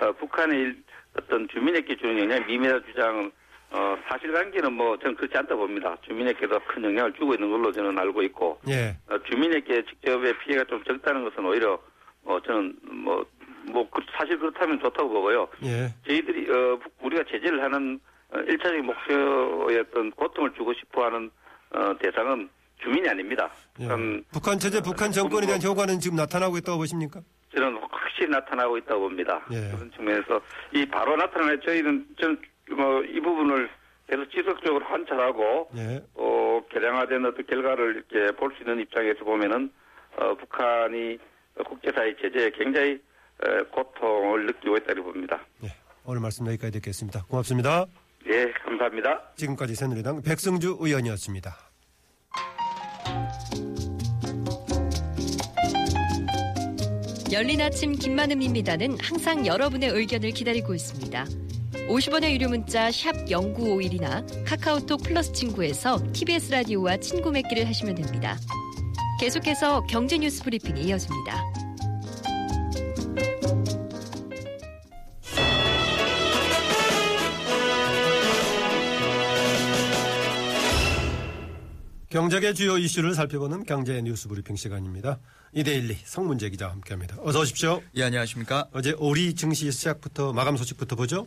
S6: 어, 북한의 일- 어떤 주민에게 주는 영향이 미미하다 주장은 어, 사실관계는 뭐 저는 그렇지 않다 봅니다. 주민에게도 큰 영향을 주고 있는 걸로 저는 알고 있고
S2: 예.
S6: 어, 주민에게 직접의 피해가 좀 적다는 것은 오히려 어, 저는 뭐, 뭐 그- 사실 그렇다면 좋다고 보고요.
S2: 예.
S6: 저희들이 어, 북- 우리가 제재를 하는 어, 일차적인 목표의 어떤 고통을 주고 싶어 하는 어, 대상은 주민이 아닙니다.
S2: 예.
S6: 음,
S2: 북한 체제, 북한 정권에 대한 효과는 지금 나타나고 있다고 보십니까?
S6: 저는 확실히 나타나고 있다고 봅니다.
S2: 예.
S6: 그런 측면에서 이 바로 나타나는 저희는 저는 뭐 이 부분을 계속 지속적으로 관찰하고
S2: 예.
S6: 어, 개량화된 어떤 결과를 이렇게 볼 수 있는 입장에서 보면은 어, 북한이 국제사회 제재에 굉장히 에, 고통을 느끼고 있다고 봅니다.
S2: 예. 오늘 말씀 여기까지 듣겠습니다. 고맙습니다.
S6: 예, 감사합니다.
S2: 지금까지 새누리당 백승주 의원이었습니다.
S7: 열린 아침 김만음입니다는 항상 여러분의 의견을 기다리고 있습니다. 50원의 유료 문자 샵 0951이나 카카오톡 플러스 친구에서 TBS 라디오와 친구 맺기를 하시면 됩니다. 계속해서 경제 뉴스 브리핑이 이어집니다.
S2: 경제계 주요 이슈를 살펴보는 경제 뉴스 브리핑 시간입니다. 이데일리 성문재 기자와 함께합니다. 어서 오십시오.
S8: 예, 안녕하십니까.
S2: 어제 오리 증시 시작부터 마감 소식부터 보죠.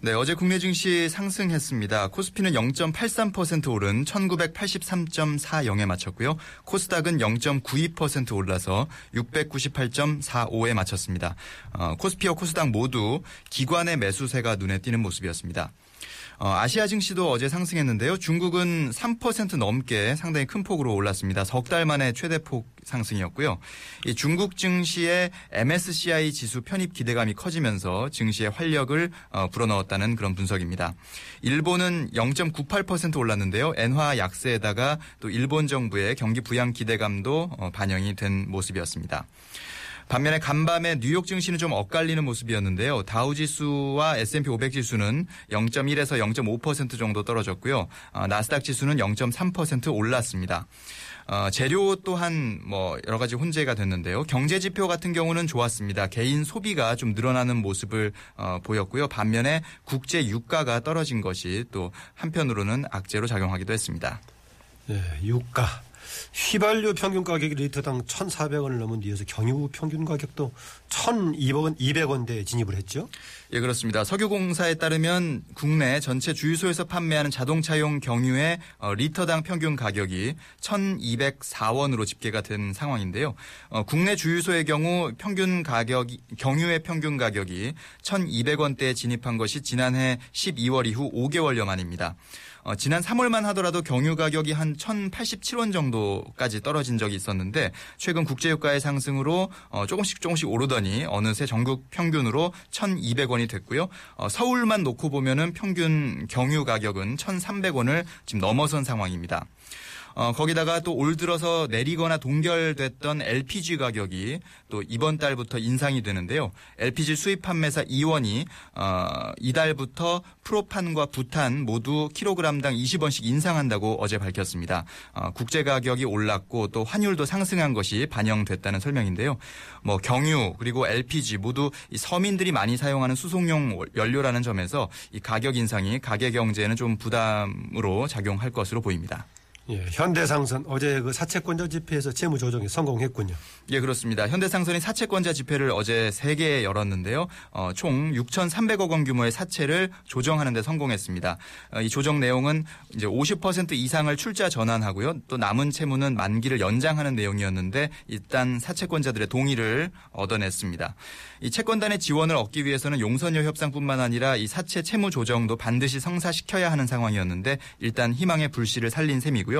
S8: 네, 어제 국내 증시 상승했습니다. 코스피는 0.83% 오른 1983.40에 마쳤고요. 코스닥은 0.92% 올라서 698.45에 마쳤습니다. 어, 코스피와 코스닥 모두 기관의 매수세가 눈에 띄는 모습이었습니다. 어, 아시아 증시도 어제 상승했는데요. 중국은 3% 넘게 상당히 큰 폭으로 올랐습니다. 석 달 만에 최대 폭 상승이었고요. 이 중국 증시의 MSCI 지수 편입 기대감이 커지면서 증시의 활력을 어, 불어넣었다는 그런 분석입니다. 일본은 0.98% 올랐는데요. 엔화 약세에다가 또 일본 정부의 경기 부양 기대감도 어, 반영이 된 모습이었습니다. 반면에 간밤에 뉴욕 증시는 좀 엇갈리는 모습이었는데요. 다우지수와 S&P 500 지수는 0.1에서 0.5% 정도 떨어졌고요. 어, 나스닥 지수는 0.3% 올랐습니다. 어, 재료 또한 뭐 여러 가지 혼재가 됐는데요. 경제 지표 같은 경우는 좋았습니다. 개인 소비가 좀 늘어나는 모습을 어, 보였고요. 반면에 국제 유가가 떨어진 것이 또 한편으로는 악재로 작용하기도 했습니다.
S2: 네, 유가. 휘발유 평균 가격이 리터당 1,400원을 넘은 뒤에서 경유 평균 가격도 1,200원, 200원대에 진입을 했죠.
S8: 예, 그렇습니다. 석유공사에 따르면 국내 전체 주유소에서 판매하는 자동차용 경유의 어, 리터당 평균 가격이 1,204원으로 집계가 된 상황인데요. 어, 국내 주유소의 경우 평균 가격이 경유의 평균 가격이 1,200원대에 진입한 것이 지난해 12월 이후 5개월여 만입니다. 어, 지난 3월만 하더라도 경유 가격이 한 1,087원 정도까지 떨어진 적이 있었는데 최근 국제유가의 상승으로 어, 조금씩 조금씩 오르더니 어느새 전국 평균으로 1,200원이 됐고요. 어, 서울만 놓고 보면은 평균 경유 가격은 1,300원을 지금 넘어선 상황입니다. 어, 거기다가 또 올 들어서 내리거나 동결됐던 LPG 가격이 또 이번 달부터 인상이 되는데요. LPG 수입 판매사 이원이 어, 이달부터 프로판과 부탄 모두 킬로그램당 20원씩 인상한다고 어제 밝혔습니다. 어, 국제 가격이 올랐고 또 환율도 상승한 것이 반영됐다는 설명인데요. 뭐 경유 그리고 LPG 모두 이 서민들이 많이 사용하는 수송용 연료라는 점에서 이 가격 인상이 가계 경제에는 좀 부담으로 작용할 것으로 보입니다.
S2: 예, 현대상선 어제 그 사채권자 집회에서 채무 조정에 성공했군요.
S8: 예, 그렇습니다. 현대상선이 사채권자 집회를 어제 3개 열었는데요. 어, 총 6,300억 원 규모의 사채를 조정하는 데 성공했습니다. 어, 이 조정 내용은 이제 50% 이상을 출자 전환하고요. 또 남은 채무는 만기를 연장하는 내용이었는데 일단 사채권자들의 동의를 얻어냈습니다. 이 채권단의 지원을 얻기 위해서는 용선료 협상뿐만 아니라 이 사채 채무 조정도 반드시 성사시켜야 하는 상황이었는데 일단 희망의 불씨를 살린 셈이고요.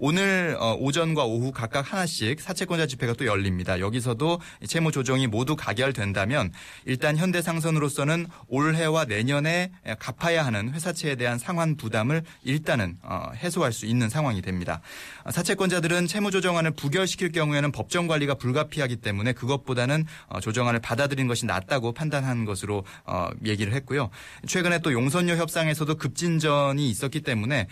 S8: 오늘 어, 오전과 오후 각각 하나씩 사채권자 집회가 또 열립니다. 여기서도 채무 조정이 모두 가결된다면 일단 현대상선으로서는 올해와 내년에 갚아야 하는 회사채에 대한 상환 부담을 일단은 어, 해소할 수 있는 상황이 됩니다. 사채권자들은 채무 조정안을 부결시킬 경우에는 법정 관리가 불가피하기 때문에 그것보다는 어, 조정안을 받아들인 것이 낫다고 판단한 것으로 얘기를 했고요. 최근에 또 용선료 협상에서도 급진전이 있었기 때문에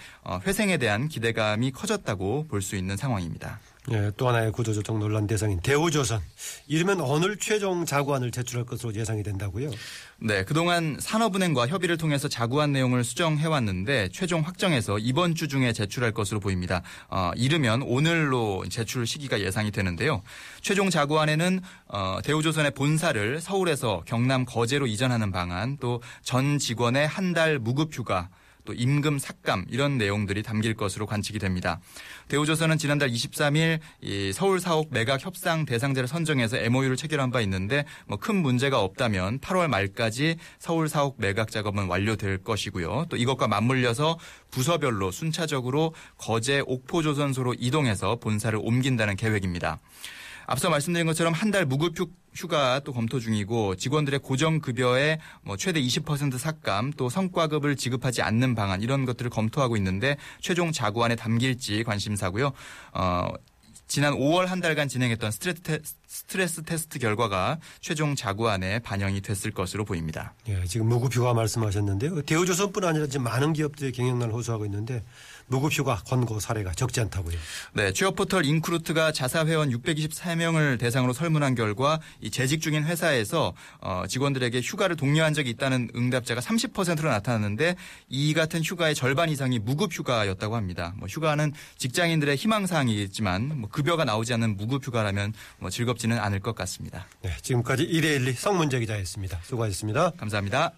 S8: 회생에 대한 기대감이 커졌다고 있다고 볼 수 있는 상황입니다.
S2: 예, 또 하나의 구조조정 논란 대상인 대우조선. 이르면 오늘 최종 자구안을 제출할 것으로 예상이 된다고요?
S8: 네, 그동안 산업은행과 협의를 통해서 자구안 내용을 수정해왔는데 최종 확정해서 이번 주 중에 제출할 것으로 보입니다. 어, 이르면 오늘로 제출 시기가 예상이 되는데요. 최종 자구안에는 어, 대우조선의 본사를 서울에서 경남 거제로 이전하는 방안, 또 전 직원의 한 달 무급 휴가, 또 임금 삭감 이런 내용들이 담길 것으로 관측이 됩니다. 대우조선은 지난달 23일 서울 사옥 매각 협상 대상자를 선정해서 MOU를 체결한 바 있는데 뭐 큰 문제가 없다면 8월 말까지 서울 사옥 매각 작업은 완료될 것이고요. 또 이것과 맞물려서 부서별로 순차적으로 거제 옥포조선소로 이동해서 본사를 옮긴다는 계획입니다. 앞서 말씀드린 것처럼 한 달 무급 휴가 또 검토 중이고 직원들의 고정 급여에 뭐 최대 20% 삭감 또 성과급을 지급하지 않는 방안 이런 것들을 검토하고 있는데 최종 자구안에 담길지 관심사고요. 어, 지난 5월 한 달간 진행했던 스트레스, 스트레스 테스트 결과가 최종 자구안에 반영이 됐을 것으로 보입니다.
S2: 예, 지금 무급휴가 말씀하셨는데요. 대우조선뿐 아니라 지금 많은 기업들이 경영난을 호소하고 있는데 무급휴가 권고 사례가 적지 않다고요.
S8: 네, 취업 포털 인크루트가 자사 회원 624명을 대상으로 설문한 결과 이 재직 중인 회사에서 어, 직원들에게 휴가를 독려한 적이 있다는 응답자가 30%로 나타났는데 이 같은 휴가의 절반 이상이 무급 휴가였다고 합니다. 뭐 휴가는 직장인들의 희망 사항이겠지만 뭐 급여가 나오지 않는 무급 휴가라면 뭐 즐겁지는 않을 것 같습니다.
S2: 네, 지금까지 1회 1리 성문재 기자였습니다. 수고하셨습니다.
S8: 감사합니다.